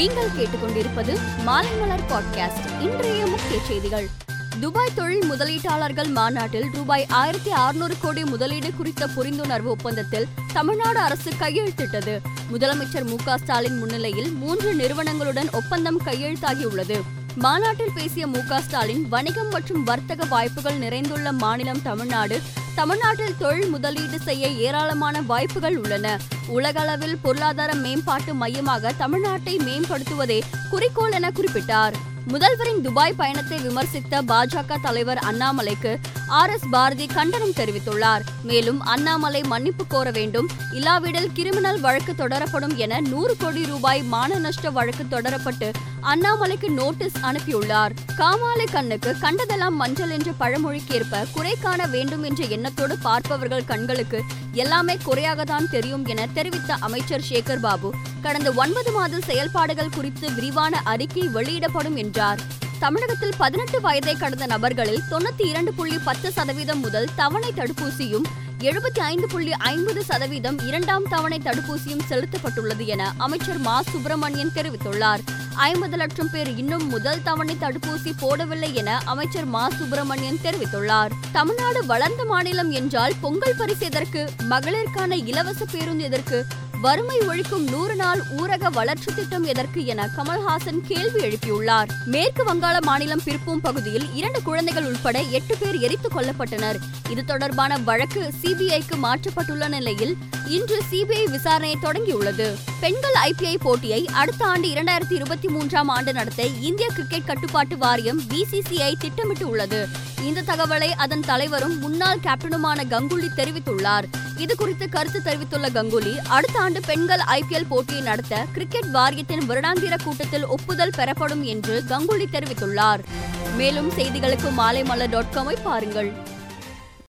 நீங்கள் கேட்டுக்கொண்டிருப்பது மாலை மலர் பாட்காஸ்ட் இன்றைய முக்கிய செய்திகள். துபாய் தொழில் முதலீட்டாளர்கள் மாநாட்டில் ரூபாய் ஆயிரத்தி அறுநூறு கோடி முதலீடு குறித்த புரிந்துணர்வு ஒப்பந்தத்தில் தமிழ்நாடு அரசு கையெழுத்திட்டது. முதலமைச்சர் மு ஸ்டாலின் முன்னிலையில் மூன்று நிறுவனங்களுடன் ஒப்பந்தம் கையெழுத்தாகியுள்ளது. மாநாட்டில் பேசிய மு க ஸ்டாலின் வணிகம் மற்றும் வர்த்தக வாய்ப்புகள் நிறைந்துள்ள மாநிலம் தமிழ்நாடு தமிழ்நாட்டில் தொழில் முதலீடு செய்ய ஏராளமான வாய்ப்புகள் உள்ளன. உலகளவில் பொருளாதார மேம்பாட்டு மையமாக தமிழ்நாட்டை மேம்படுத்துவதே குறிக்கோள் என குறிப்பிட்டார். முதல்வரின் துபாய் பயணத்தை விமர்சித்த பாஜக தலைவர் அண்ணாமலைக்கு ஆர் எஸ் பாரதி கண்டனம் தெரிவித்துள்ளார். மேலும் அண்ணாமலை மன்னிப்பு கோர வேண்டும். இல்லாவிடில் கிரிமினல் வழக்கு தொடரப்படும் என நூறு கோடி ரூபாய் மான நஷ்ட வழக்கு தொடரப்பட்டு அண்ணாமலைக்கு நோட்டீஸ் அனுப்பியுள்ளார். காமாலை கண்ணுக்கு கண்டதெல்லாம் மஞ்சள் என்ற பழமொழிக்கேற்ப குறை காண வேண்டும் என்ற எண்ணத்தோடு பார்ப்பவர்கள் கண்களுக்கு எல்லாமே குறையாகத்தான் தெரியும் என தெரிவித்த அமைச்சர் சேகர் பாபு. கடந்த ஒன்பது மாத செயல்பாடுகள் குறித்து விரிவான அறிக்கை வெளியிடப்படும் என்றார். தமிழகத்தில் பதினெட்டு வயதை கடந்த நபர்களில் தொண்ணூத்தி இரண்டு புள்ளி பத்து சதவீதம் முதல் தவணை தடுப்பூசியும் எழுபத்தி ஐந்து புள்ளி ஐம்பது சதவீதம் இரண்டாம் தவணை தடுப்பூசியும் செலுத்தப்பட்டுள்ளது என அமைச்சர் மா. சுப்பிரமணியன் தெரிவித்துள்ளார். ஐம்பது லட்சம் பேர் இன்னும் முதல் தவணை தடுப்பூசி போடவில்லை என அமைச்சர் மா. சுப்பிரமணியன் தெரிவித்துள்ளார். தமிழ்நாடு வளர்ந்த மாநிலம் என்றால் பொங்கல் பரிசு எதற்கு? மகளிருக்கான இலவச பேருந்து எதற்கு? வறுமை ஒழிக்கும் நூறு நாள் ஊரக வளர்ச்சி திட்டம் எதற்கு என கமல்ஹாசன் கேள்வி எழுப்பியுள்ளார். மேற்கு வங்காள மாநிலம் பிற்பூம் பகுதியில் இரண்டு குழந்தைகள் உட்பட எட்டு பேர் எரித்துக் கொல்லப்பட்டனர். இது தொடர்பான வழக்கு சிபிஐக்கு மாற்றப்பட்டுள்ள நிலையில் இன்று சிபிஐ விசாரணை தொடங்கியுள்ளது. பெண்கள் ஐபிஐ போட்டியை அடுத்த ஆண்டு இரண்டாயிரத்தி இருபத்தி மூன்றாம் ஆண்டு நடத்த இந்திய கிரிக்கெட் கட்டுப்பாட்டு வாரியம் பிசிசிஐ திட்டமிட்டு உள்ளது இந்த தகவலை அதன் தலைவரும் முன்னாள் கேப்டனுமான கங்குலி தெரிவித்துள்ளார். இது குறித்து கருத்து தெரிவித்துள்ள கங்குலி அடுத்த ஆண்டு பெண்கள் ஐபிஎல் போட்டியை நடத்த கிரிக்கெட் வாரியத்தின் வருடாந்திர கூட்டத்தில் ஒப்புதல் பெறப்படும் என்று கங்குலி தெரிவித்துள்ளார். மேலும் செய்திகளுக்கு மாலை மலர் டாட் காமை பாருங்கள்.